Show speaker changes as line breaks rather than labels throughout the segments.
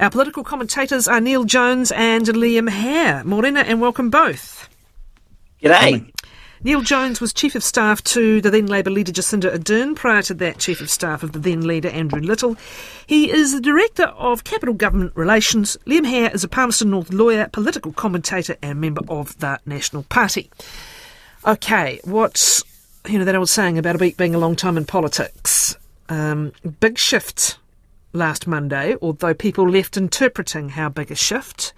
Our political commentators are Neale Jones and Liam Hehir. Morena and welcome both.
G'day.
Neale Jones was Chief of Staff to the then Labour leader Jacinda Ardern, prior to that Chief of Staff of the then leader Andrew Little. He is the Director of Capital Government Relations. Liam Hehir is a Palmerston North lawyer, political commentator and member of the National Party. Okay, what's, you know, that old saying about a beat being a long time in politics? Um, big shift last Monday, although people left interpreting how big a shift.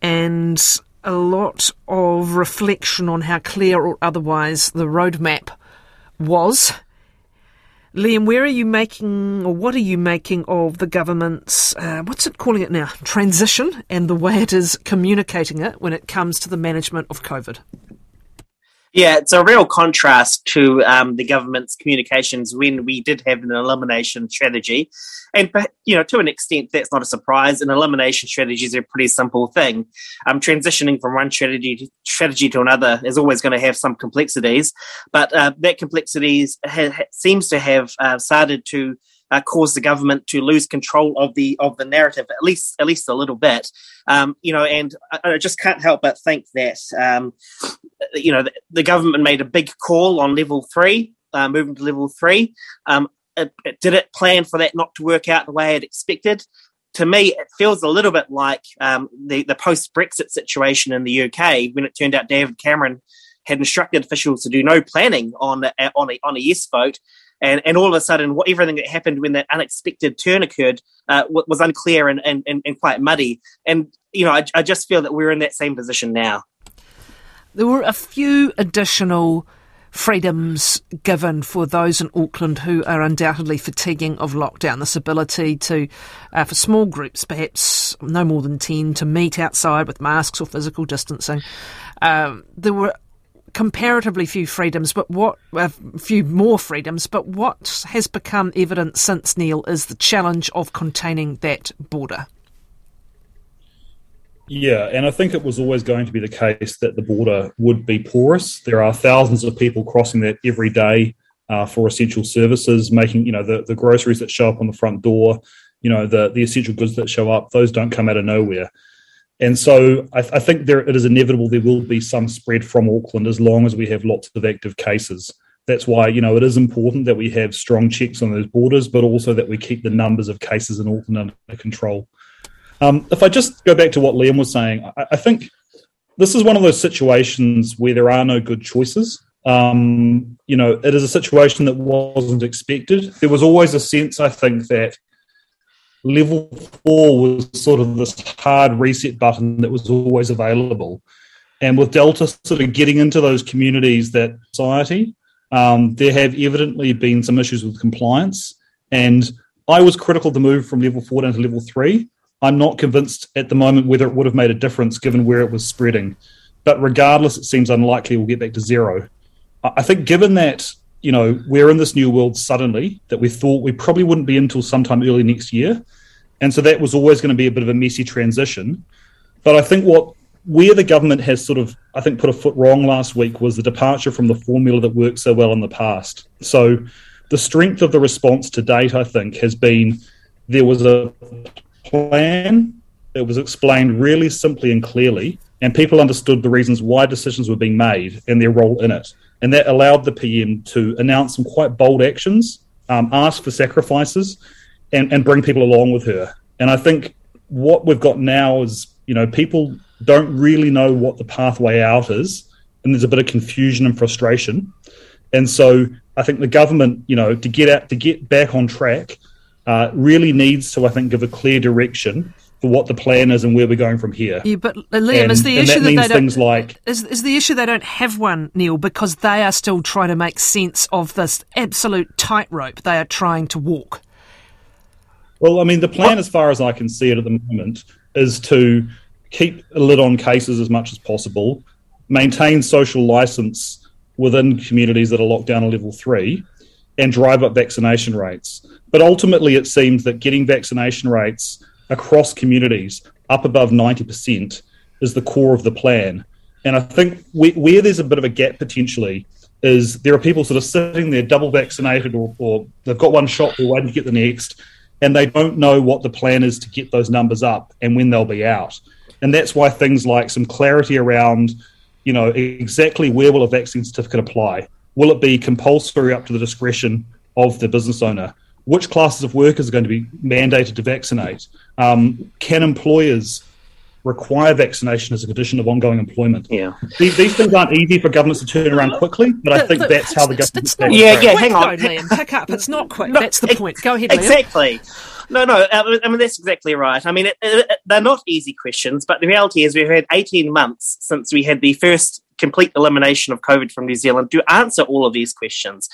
And a lot of reflection on how clear or otherwise the roadmap was. Liam, where are you making, or what are you making of the government's, uh, what's it calling it now, transition and the way it is communicating it when it comes to the management of COVID?
Yeah, it's a real contrast to um, the government's communications when we did have an elimination strategy. And, you know, to an extent, that's not a surprise. An elimination strategy is a pretty simple thing. Um, transitioning from one strategy to, strategy to another is always going to have some complexities, but uh, that complexities ha- seems to have uh, started to uh, cause the government to lose control of the of the narrative at least at least a little bit. Um, you know, and I, I, just can't help but think that um, you know the, the, government made a big call on level three, uh, moving to level three. Um, it, it, did it plan for that not to work out the way it expected? To me, it feels a little bit like um, the the post Brexit situation in the UK when it turned out David Cameron had instructed officials to do no planning on a, on a, on a yes vote, and and all of a sudden, what, everything that happened when that unexpected turn occurred uh, was unclear and, and, and, and, quite muddy. And you know, I, I just feel that we're in that same position now.
There were a few additional freedoms given for those in Auckland who are undoubtedly fatiguing of lockdown. This ability to, uh, for small groups, perhaps no more than 10, to meet outside with masks or physical distancing. Um, there were comparatively few freedoms, but what a few more freedoms. But what has become evident since Neale is the challenge of containing that border.
Yeah, and I think it was always going to be the case that the border would be porous. There are thousands of people crossing that every day uh, for essential services, making you know the, the groceries that show up on the front door, you know the the essential goods that show up. Those don't come out of nowhere. And so I, I, think there it is inevitable there will be some spread from Auckland as long as we have lots of active cases. That's why you know it is important that we have strong checks on those borders, but also that we keep the numbers of cases in Auckland under control. Um, if I just go back to what Liam was saying, I, I, think this is one of those situations where there are no good choices. Um, you know, it is a situation that wasn't expected. There was always a sense, I think, that level four was sort of this hard reset button that was always available. And with Delta sort of getting into those communities that society, um, there have evidently been some issues with compliance. And I was critical of the move from level four down to level three. I'm not convinced at the moment whether it would have made a difference given where it was spreading. But regardless, it seems unlikely we'll get back to zero. I think given that, you know, we're in this new world suddenly that we thought we probably wouldn't be until sometime early next year, and so that was always going to be a bit of a messy transition. But I think what where the government has sort of, I think, put a foot wrong last week was the departure from the formula that worked so well in the past. So the strength of the response to date, I think, has been there was a plan that was explained really simply and clearly, and people understood the reasons why decisions were being made and their role in it. And that allowed the PM to announce some quite bold actions, um, ask for sacrifices, and, and bring people along with her. And I think what we've got now is, you know, people don't really know what the pathway out is, and there's a bit of confusion and frustration. And so I think the government, you know, to get out to get back on track, uh, really needs to, I think, give a clear direction for what the plan is and where we're going from here.
Yeah, but Liam, and, is the issue that, that they don't things like is, is the issue they don't have one, Neale, because they are still trying to make sense of this absolute tightrope they are trying to walk.
Well, I mean, the plan, as far as I can see it at the moment, is to keep a lid on cases as much as possible, maintain social license within communities that are locked down at level three, and drive up vaccination rates. But ultimately, it seems that getting vaccination rates across communities up above 90% is the core of the plan. And I think where there's a bit of a gap potentially is there are people sort of sitting there double vaccinated or, or they've got one shot, they're waiting to get the next and they don't know what the plan is to get those numbers up and when they'll be out. And that's why things like some clarity around, you know, exactly where will a vaccine certificate apply? Will it be compulsory up to the discretion of the business owner? Which classes of workers are going to be mandated to vaccinate? Um, can employers require vaccination as a condition of ongoing employment.
Yeah,
these, these things aren't easy for governments to turn around quickly, but I think the, that's how the government. It's,
it's
yeah, yeah. Hang on,
though, Liam. Pick up. It's not quick. No, that's the point. Go ahead. Liam.
Exactly. No, no. I mean, that's exactly right. I mean, it, it, they're not easy questions, but the reality is we've had 18 months since we had the first complete elimination of COVID from New Zealand to answer all of these questions.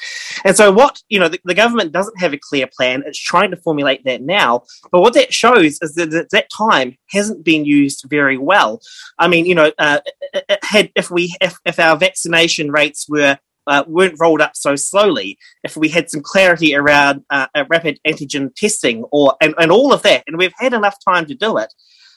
And so, what you know, the, the, government doesn't have a clear plan. It's trying to formulate that now. But what that shows is that that, that time hasn't been used very well. I mean, you know, uh, it, it had if we if, if our vaccination rates were uh, weren't rolled up so slowly, if we had some clarity around uh, rapid antigen testing or and, and all of that, and we've had enough time to do it,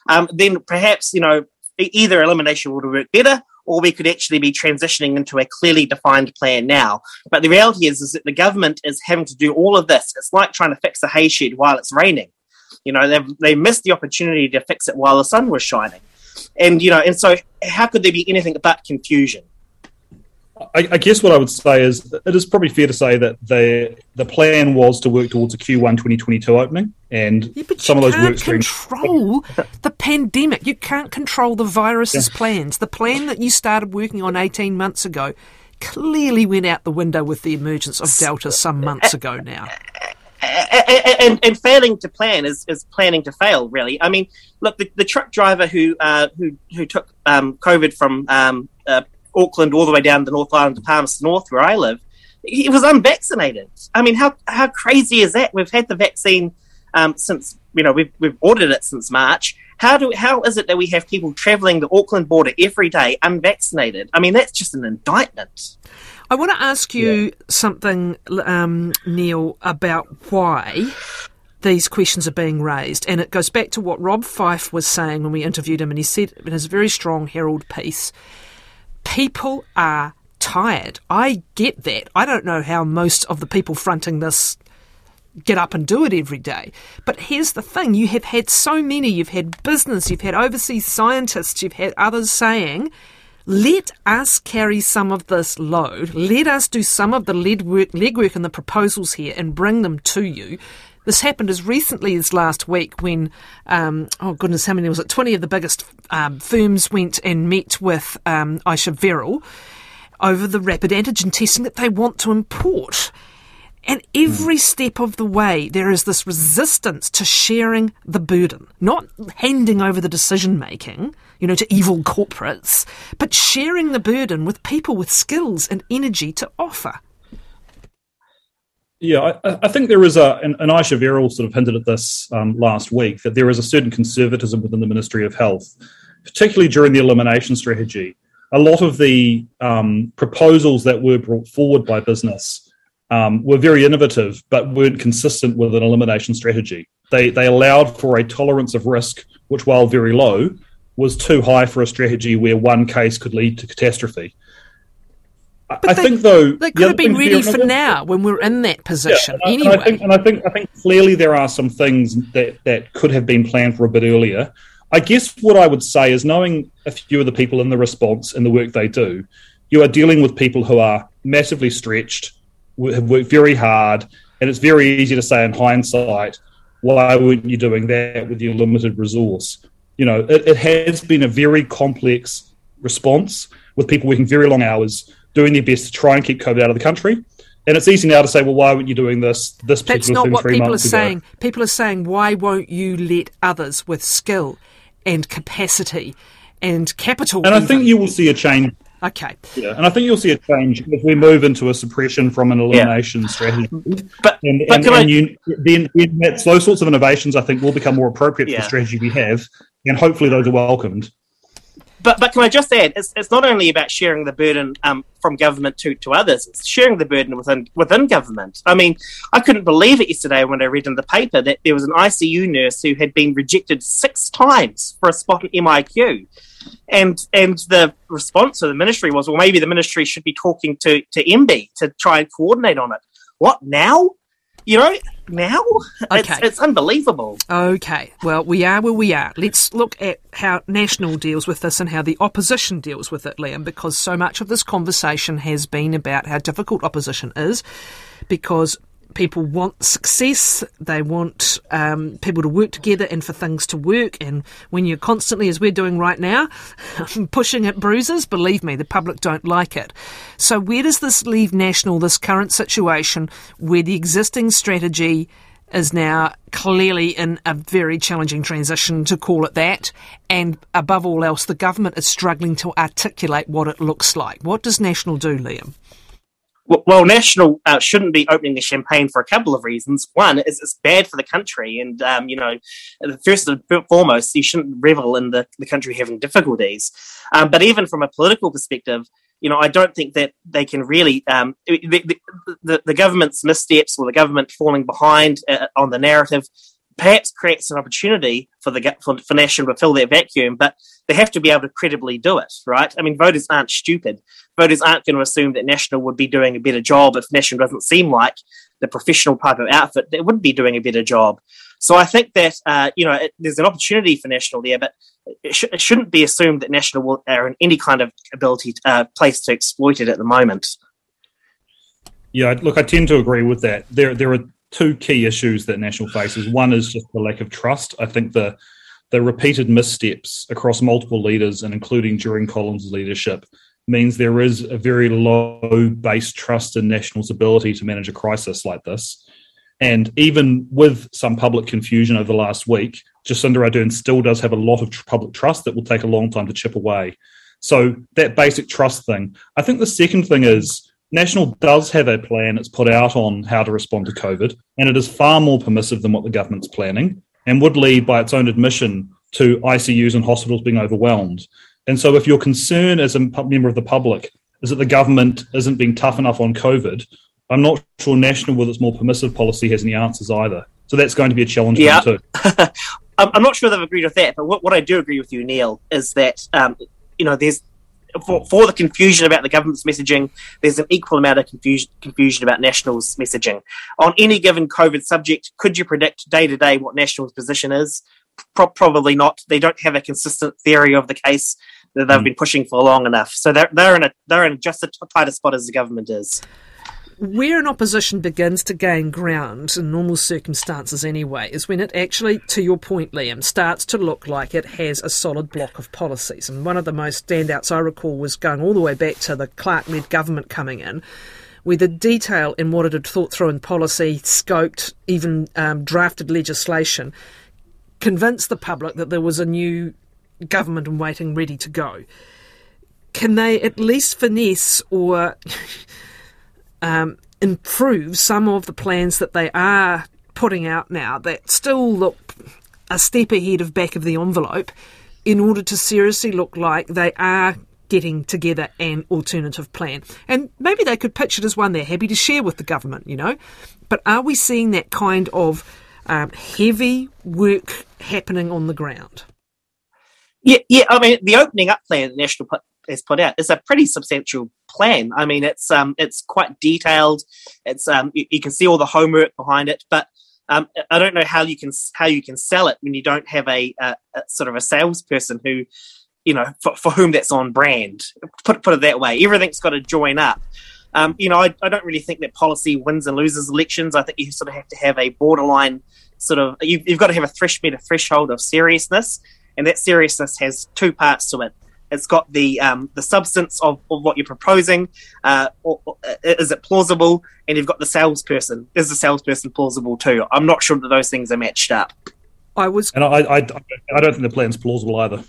um, then perhaps you know either elimination would have worked better or we could actually be transitioning into a clearly defined plan now. But the reality is, is that the government is having to do all of this. It's like trying to fix a hay shed while it's raining. You know, they've they missed the opportunity to fix it while the sun was shining. And you know, and so how could there be anything but confusion?
I, I, guess what I would say is it is probably fair to say that the the plan was to work towards a Q1 2022 opening, and
yeah, some of those work streams control the pandemic. You can't control the virus's yeah. plans. The plan that you started working on 18 months ago clearly went out the window with the emergence of Delta some months ago now.
And, and, and, failing to plan is, is planning to fail. Really, I mean, look, the, the truck driver who uh, who who took um, COVID from um, uh, Auckland all the way down the North Island to Palmerston North, where I live, he was unvaccinated. I mean, how how crazy is that? We've had the vaccine um, since you know we've we've ordered it since March. How do how is it that we have people travelling the Auckland border every day unvaccinated? I mean, that's just an indictment.
I want to ask you yeah. something, um, Neil, about why these questions are being raised. And it goes back to what Rob Fyfe was saying when we interviewed him, and he said in his very strong Herald piece people are tired. I get that. I don't know how most of the people fronting this get up and do it every day. But here's the thing you have had so many, you've had business, you've had overseas scientists, you've had others saying, let us carry some of this load. Let us do some of the lead work, legwork and the proposals here and bring them to you. This happened as recently as last week when, um, oh goodness, how many was it? 20 of the biggest um, firms went and met with um, Ayesha Verrall over the rapid antigen testing that they want to import. And every step of the way, there is this resistance to sharing the burden, not handing over the decision making, you know, to evil corporates, but sharing the burden with people with skills and energy to offer.
Yeah, I, I, think there is a, and, and Ayesha Verrall sort of hinted at this um, last week, that there is a certain conservatism within the Ministry of Health, particularly during the elimination strategy. A lot of the um, proposals that were brought forward by business um, were very innovative, but weren't consistent with an elimination strategy. They, they allowed for a tolerance of risk, which, while very low, was too high for a strategy where one case could lead to catastrophe.
But I they, think though they could have been ready for now when we're in that position
yeah,
and anyway.
I, think, and I think I think clearly there are some things that that could have been planned for a bit earlier. I guess what I would say is knowing a few of the people in the response and the work they do, you are dealing with people who are massively stretched, have worked very hard, and it's very easy to say in hindsight, why weren't you doing that with your limited resource? You know, it, it has been a very complex response with people working very long hours doing their best to try and keep COVID out of the country. And it's easy now to say, well, why weren't you doing this? This particular
That's not what people are saying. People are saying, why won't you let others with skill and capacity and capital?
And even? I think you will see a change.
Okay.
Yeah, and I think you'll see a change if we move into a suppression from an elimination yeah. strategy.
But,
and,
but
and, and I... you, then, then those sorts of innovations, I think, will become more appropriate yeah. for the strategy we have, and hopefully those are welcomed
but but can I just add, it's, it's not only about sharing the burden um, from government to, to others; it's sharing the burden within within government. I mean, I couldn't believe it yesterday when I read in the paper that there was an ICU nurse who had been rejected six times for a spot in MIQ, and and the response of the ministry was, well, maybe the ministry should be talking to to MB to try and coordinate on it. What now? You know, now okay. it's, it's unbelievable.
Okay, well, we are where we are. Let's look at how National deals with this and how the opposition deals with it, Liam, because so much of this conversation has been about how difficult opposition is because people want success, they want um, people to work together and for things to work. And when you're constantly, as we're doing right now, pushing at bruises, believe me, the public don't like it. So, where does this leave National, this current situation where the existing strategy is now clearly in a very challenging transition, to call it that. And above all else, the government is struggling to articulate what it looks like. What does National do, Liam?
Well, National uh, shouldn't be opening the champagne for a couple of reasons. One is it's bad for the country, and um, you know, first and foremost, you shouldn't revel in the, the country having difficulties. Um, but even from a political perspective, you know, I don't think that they can really um, the, the, the, government's missteps or the government falling behind uh, on the narrative perhaps creates an opportunity for the for, for National to fill that vacuum, but they have to be able to credibly do it, right? I mean, voters aren't stupid. Voters aren't going to assume that National would be doing a better job if National doesn't seem like the professional type of outfit that would be doing a better job. So I think that uh, you know it, there's an opportunity for National there, but it, sh- it, shouldn't be assumed that National will, are in any kind of ability to, uh, place to exploit it at the moment.
Yeah, look, I tend to agree with that. There, there are two key issues that National faces. One is just the lack of trust. I think the the repeated missteps across multiple leaders and including during Collins' leadership means there is a very low base trust in National's ability to manage a crisis like this. And even with some public confusion over the last week, Jacinda Ardern still does have a lot of public trust that will take a long time to chip away. So that basic trust thing. I think the second thing is National does have a plan it's put out on how to respond to COVID, and it is far more permissive than what the government's planning and would lead, by its own admission, to ICUs and hospitals being overwhelmed. And so, if your concern as a member of the public is that the government isn't being tough enough on COVID, I'm not sure National, with its more permissive policy, has any answers either. So that's going to be a challenge yeah. too.
I'm not sure they've agreed with that, but what, what I do agree with you, Neale, is that um, you know there's for, for the confusion about the government's messaging, there's an equal amount of confusion, confusion about National's messaging. On any given COVID subject, could you predict day to day what National's position is? Pro- probably not. They don't have a consistent theory of the case that they've mm. been pushing for long enough. So they're, they're in a they're in just as tight a spot as the government is
where an opposition begins to gain ground in normal circumstances anyway is when it actually, to your point, Liam, starts to look like it has a solid block of policies. And one of the most standouts I recall was going all the way back to the Clark led government coming in, where the detail in what it had thought through in policy, scoped, even um, drafted legislation, convinced the public that there was a new government in waiting ready to go. Can they at least finesse or um, improve some of the plans that they are putting out now that still look a step ahead of back of the envelope in order to seriously look like they are getting together an alternative plan. And maybe they could pitch it as one they're happy to share with the government, you know. But are we seeing that kind of um, heavy work happening on the ground?
Yeah, yeah. I mean, the opening up plan the National has put out is a pretty substantial plan. I mean, it's um, it's quite detailed. It's um, you, you can see all the homework behind it, but um, I don't know how you can how you can sell it when you don't have a, a, a sort of a salesperson who, you know, for, for, whom that's on brand. Put put it that way. Everything's got to join up. Um, you know, I, I don't really think that policy wins and loses elections. I think you sort of have to have a borderline sort of. You've, you've got to have a thresh meter threshold of seriousness, and that seriousness has two parts to it. It's got the um, the substance of, of what you're proposing. Uh, or, or, uh, is it plausible? And you've got the salesperson. Is the salesperson plausible too? I'm not sure that those things are matched up.
I was,
and I, I, I don't think the plan's plausible either.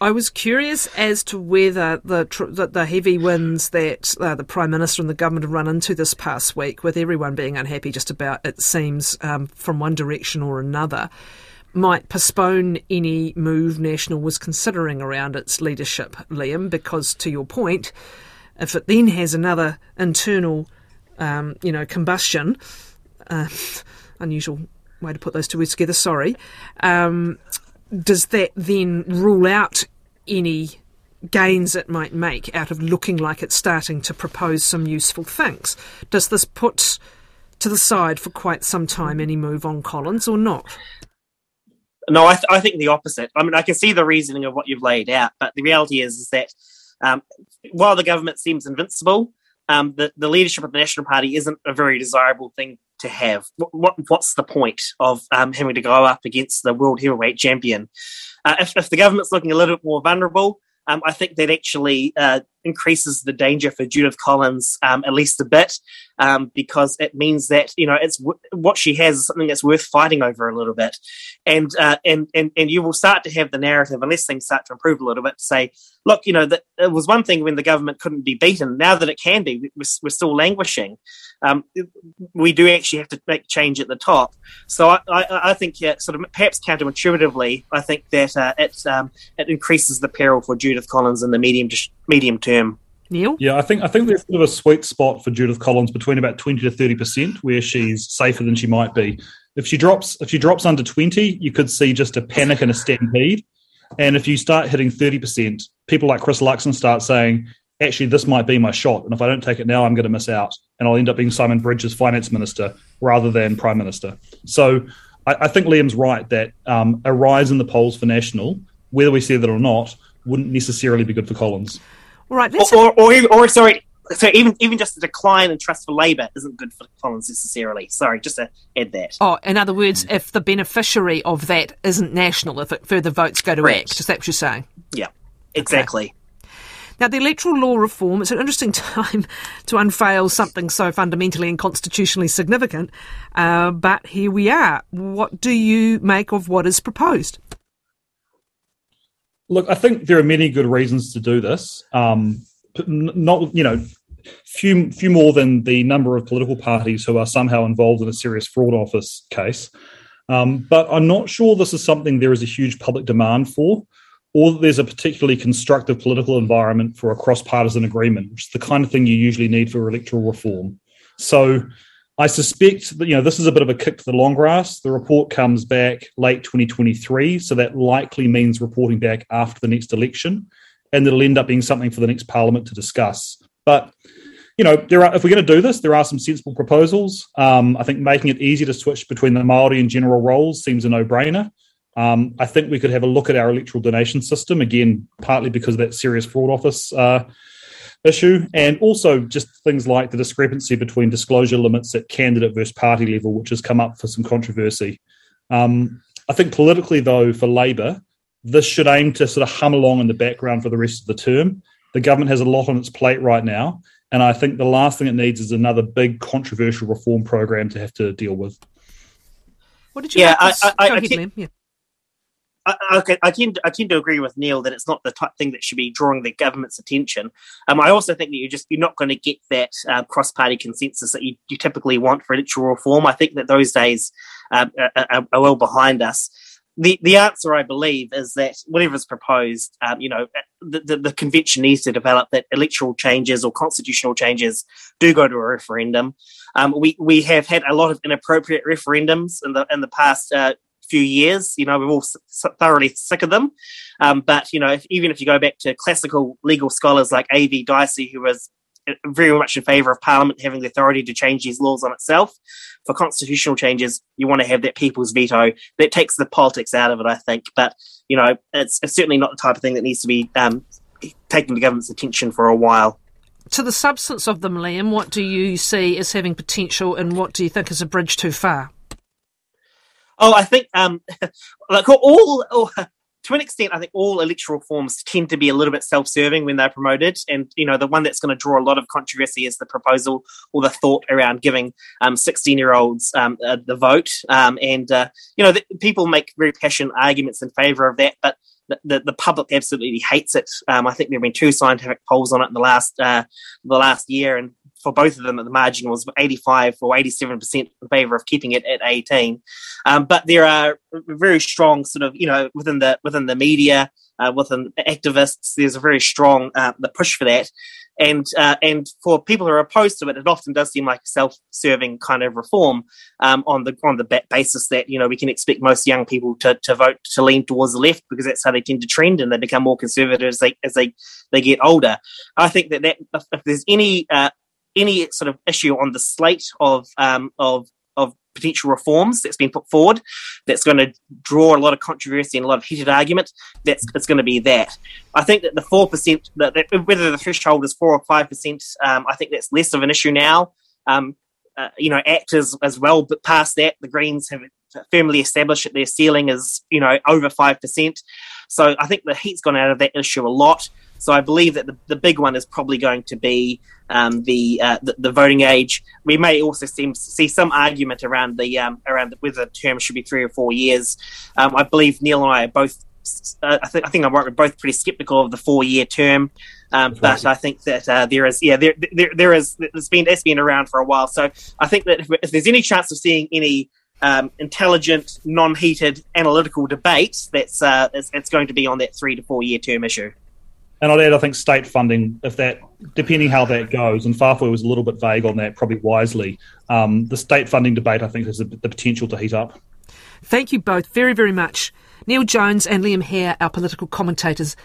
I was curious as to whether the the, the heavy winds that uh, the Prime Minister and the government have run into this past week, with everyone being unhappy just about it seems um, from one direction or another, might postpone any move National was considering around its leadership, Liam, because to your point, if it then has another internal, um, you know, combustion, uh, unusual way to put those two words together, sorry, um, does that then rule out any gains it might make out of looking like it's starting to propose some useful things? Does this put to the side for quite some time any move on Collins or not?
No, I, th- I think the opposite. I mean, I can see the reasoning of what you've laid out, but the reality is, is that um, while the government seems invincible, um, the, the leadership of the National Party isn't a very desirable thing to have. What, what what's the point of um, having to go up against the world heavyweight champion? Uh, if, if the government's looking a little bit more vulnerable, um, I think that actually uh, increases the danger for Judith Collins um, at least a bit, um, because it means that you know it's w- what she has is something that's worth fighting over a little bit, and uh, and and and you will start to have the narrative unless things start to improve a little bit to say, look, you know that it was one thing when the government couldn't be beaten. Now that it can be, we're, we're still languishing. Um, we do actually have to make change at the top. So I, I, I think, yeah, sort of perhaps counterintuitively, I think that uh, it um, it increases the peril for Judith Collins in the medium to sh- medium term.
Neale?
Yeah, I think I think there's sort of a sweet spot for Judith Collins between about twenty to thirty percent, where she's safer than she might be. If she drops if she drops under twenty, you could see just a panic and a stampede. And if you start hitting thirty percent, people like Chris Luxon start saying, actually, this might be my shot. And if I don't take it now, I'm going to miss out. And I'll end up being Simon Bridges finance minister rather than prime minister. So I, I think Liam's right that um, a rise in the polls for National, whether we see that or not, wouldn't necessarily be good for Collins.
All right,
or, or, or, or, sorry, so even even just a decline in trust for Labour isn't good for Collins necessarily. Sorry, just to add that.
Oh, in other words, if the beneficiary of that isn't national, if it, further votes go to
Correct.
ACT, is that what you're saying?
Yeah, exactly.
Okay. Now, the electoral law reform, it's an interesting time to unveil something so fundamentally and constitutionally significant, uh, but here we are. What do you make of what is proposed?
Look, I think there are many good reasons to do this. Um, not, you know, few few more than the number of political parties who are somehow involved in a serious fraud office case. Um, but I'm not sure this is something there is a huge public demand for or that there's a particularly constructive political environment for a cross partisan agreement, which is the kind of thing you usually need for electoral reform. So I suspect that you know this is a bit of a kick to the long grass. The report comes back late 2023, so that likely means reporting back after the next election, and it'll end up being something for the next parliament to discuss. But you know, there are if we're going to do this, there are some sensible proposals. Um, I think making it easy to switch between the Maori and general rolls seems a no-brainer. Um, I think we could have a look at our electoral donation system again, partly because of that serious fraud office uh, issue, and also just things like the discrepancy between disclosure limits at candidate versus party level, which has come up for some controversy. Um, I think politically, though, for Labor, this should aim to sort of hum along in the background for the rest of the term. The government has a lot on its plate right now, and I think the last thing it needs is another big controversial reform program to have to deal with.
What did you? Yeah, I, I, I, I, yeah.
I, okay, I tend I tend to agree with Neale that it's not the type thing that should be drawing the government's attention. Um, I also think that you just you're not going to get that uh, cross party consensus that you, you, typically want for electoral reform. I think that those days um, are, are, well behind us. The the answer, I believe, is that whatever is proposed, um, you know, the, the, the convention needs to develop that electoral changes or constitutional changes do go to a referendum. Um, we we have had a lot of inappropriate referendums in the in the past uh, few years. You know, we're all thoroughly sick of them. Um, but you know, if, even if you go back to classical legal scholars like A.V. Dicey, who was uh, very much in favour of Parliament having the authority to change these laws on itself. For constitutional changes, you want to have that people's veto. That takes the politics out of it, I think. But you know, it's, it's certainly not the type of thing that needs to be um, taking the government's attention for a while.
To the substance of them, Liam, what do you see as having potential, and what do you think is a bridge too far?
Oh, I think um, like all, to an extent, I think all electoral forms tend to be a little bit self-serving when they're promoted, and you know the one that's going to draw a lot of controversy is the proposal or the thought around giving um, sixteen-year-olds um, uh, the vote, um, and uh, you know the, people make very passionate arguments in favour of that, but the, the, the, public absolutely hates it. Um, I think there have been two scientific polls on it in the last uh, the last year, and for both of them at the margin was 85 or 87 percent in favour of keeping it at 18. Um, but there are very strong sort of you know within the within the media, uh, within activists, there's a very strong uh, the push for that. And uh, and for people who are opposed to it, it often does seem like a self-serving kind of reform um, on the on the basis that you know we can expect most young people to, to vote to lean towards the left because that's how they tend to trend and they become more conservative as they as they they get older. I think that that if, if there's any uh, any sort of issue on the slate of um, of of potential reforms that's been put forward that's going to draw a lot of controversy and a lot of heated argument that's it's going to be that. I think that the 4% that, that whether the threshold is 4 or 5% um, i think that's less of an issue now. Um, uh, you know actors as well but past that. The greens have firmly established that their ceiling is you know over 5% so i think the heat's gone out of that issue a lot so I believe that the, the big one is probably going to be um, the, uh, the, the voting age. We may also see, see some argument around the um, around whether the term should be three or four years. Um, I believe Neale and I are both. Uh, I think I think I'm right. We're both pretty skeptical of the four year term, um, but I think that uh, there is yeah there, there there is it's been it's been around for a while. So I think that if, if there's any chance of seeing any um, intelligent, non-heated, analytical debate, that's uh, it's, it's, going to be on that three to four year term issue.
And I'd add, I think state funding, if that, depending how that goes, and Faafoi was a little bit vague on that, probably wisely. Um, the state funding debate, I think, has the, the potential to heat up.
Thank you both very, very much. Neale Jones and Liam Hehir, our political commentators,